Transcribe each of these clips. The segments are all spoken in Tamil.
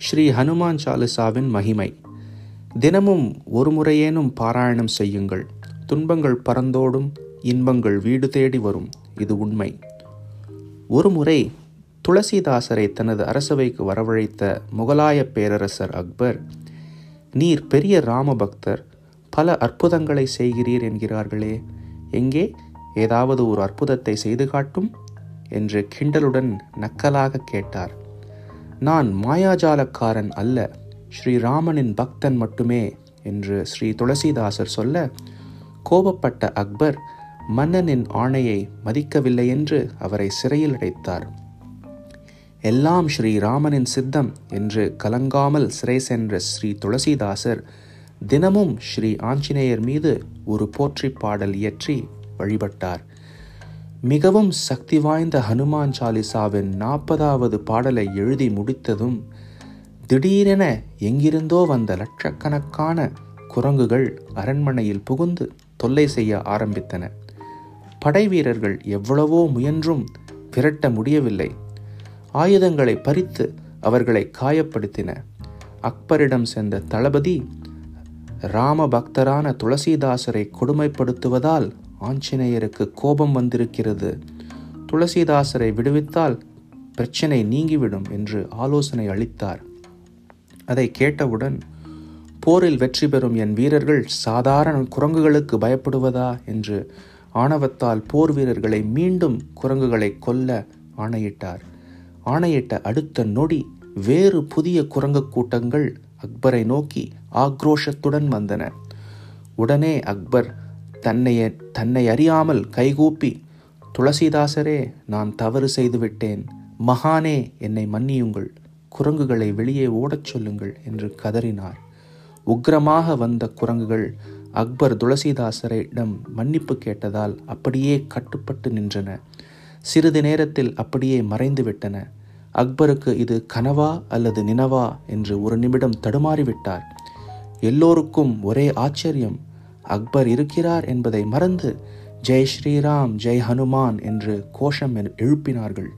ஸ்ரீ ஹனுமான் சாலிசாவின் மகிமை. தினமும் ஒரு முறையேனும் பாராயணம் செய்யுங்கள். துன்பங்கள் பறந்தோடும் இன்பங்கள் வீடு தேடி வரும். இது உண்மை. ஒரு முறை துளசிதாசரை தனது அரசவைக்கு வரவழைத்த முகலாய பேரரசர் அக்பர் நீர் பெரிய ராம பக்தர் பல அற்புதங்களை செய்கிறீர் என்கிறார்களே. எங்கே ஏதாவது ஒரு அற்புதத்தை செய்து காட்டும்? என்று கிண்டலுடன் நக்கலாக கேட்டார். நான் மாயாஜாலக்காரன் அல்ல ஸ்ரீராமனின் பக்தன் மட்டுமே என்று ஸ்ரீ துளசிதாசர் சொல்ல கோபப்பட்ட அக்பர் மன்னனின் ஆணையை மதிக்கவில்லை என்று அவரை சிறையில் அடைத்தார். எல்லாம் ஸ்ரீராமனின் சித்தம் என்று கலங்காமல் சிறை சென்ற ஸ்ரீ துளசிதாசர் தினமும் ஸ்ரீ ஆஞ்சநேயர் மீது ஒரு போற்றி பாடல் இயற்றி வழிபட்டார். மிகவும் சக்தி வாய்ந்த ஹனுமான் சாலிசாவின் நாற்பதாவது பாடலை எழுதி முடித்ததும் திடீரென எங்கிருந்தோ வந்த லட்சக்கணக்கான குரங்குகள் அரண்மனையில் புகுந்து தொல்லை செய்ய ஆரம்பித்தன. படை வீரர்கள் எவ்வளவோ முயன்றும் விரட்ட முடியவில்லை. ஆயுதங்களை பறித்து அவர்களை காயப்படுத்தின. அக்பரிடம் சென்ற தளபதி ராம பக்தரான துளசிதாசரை கொடுமைப்படுத்துவதால் ஆஞ்சநேயருக்கு கோபம் வந்திருக்கிறது. துளசிதாசரை விடுவித்தால் பிரச்சனை நீங்கிவிடும் என்று ஆலோசனை அளித்தார். அதை கேட்டவுடன் போரில் வெற்றி பெறும் என் வீரர்கள் சாதாரண குரங்குகளுக்கு பயப்படுவதா? என்று ஆணவத்தால் போர் வீரர்களை மீண்டும் குரங்குகளை கொல்ல ஆணையிட்டார். ஆணையிட்ட அடுத்த நொடி வேறு புதிய குரங்கு கூட்டங்கள் அக்பரை நோக்கி ஆக்ரோஷத்துடன் வந்தன. உடனே அக்பர் தன்னை தன்னை அறியாமல் கைகூப்பி துளசிதாசரே நான் தவறு செய்துவிட்டேன். மகானே என்னை மன்னியுங்கள். குரங்குகளை வெளியே ஓடச் சொல்லுங்கள் என்று கதறினார். உக்ரமாக வந்த குரங்குகள் அக்பர் துளசிதாசரிடம் மன்னிப்பு கேட்டதால் அப்படியே கட்டுப்பட்டு நின்றன. சிறிது நேரத்தில் அப்படியே மறைந்து விட்டன. அக்பருக்கு இது கனவா அல்லது நினவா என்று ஒரு நிமிடம் தடுமாறிவிட்டார். எல்லோருக்கும் ஒரே ஆச்சரியம். அக்பர் இருக்கிறார் என்பதை மறந்து ஜெய் ஸ்ரீராம் ஜெய் ஹனுமான் என்று கோஷம் எழுப்பினார்கள்.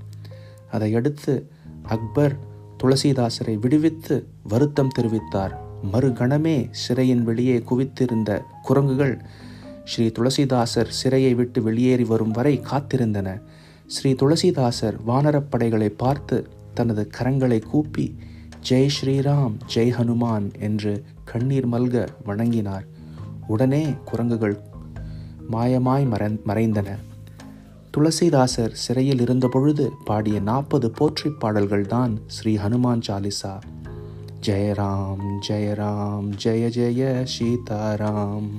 அதையடுத்து அக்பர் துளசிதாசரை விடுவித்து வருத்தம் தெரிவித்தார். மறுகணமே சிறையின் வெளியே குவித்திருந்த குரங்குகள் ஸ்ரீ துளசிதாசர் சிறையை விட்டு வெளியேறி வரும் வரை காத்திருந்தன. ஸ்ரீ துளசிதாசர் வானரப்படைகளை பார்த்து தனது கரங்களை கூப்பி ஜெய் ஸ்ரீராம் ஜெய் ஹனுமான் என்று கண்ணீர் மல்க வணங்கினார். உடனே குரங்குகள் மாயமாய் மறைந்தன. துளசிதாசர் சிறையில் இருந்தபொழுது பாடிய நாற்பது போற்றி பாடல்கள்தான் ஸ்ரீ ஹனுமான் சாலிசா. ஜெயராம் ஜெயராம் ஜெய ஜெய சீதாராம்.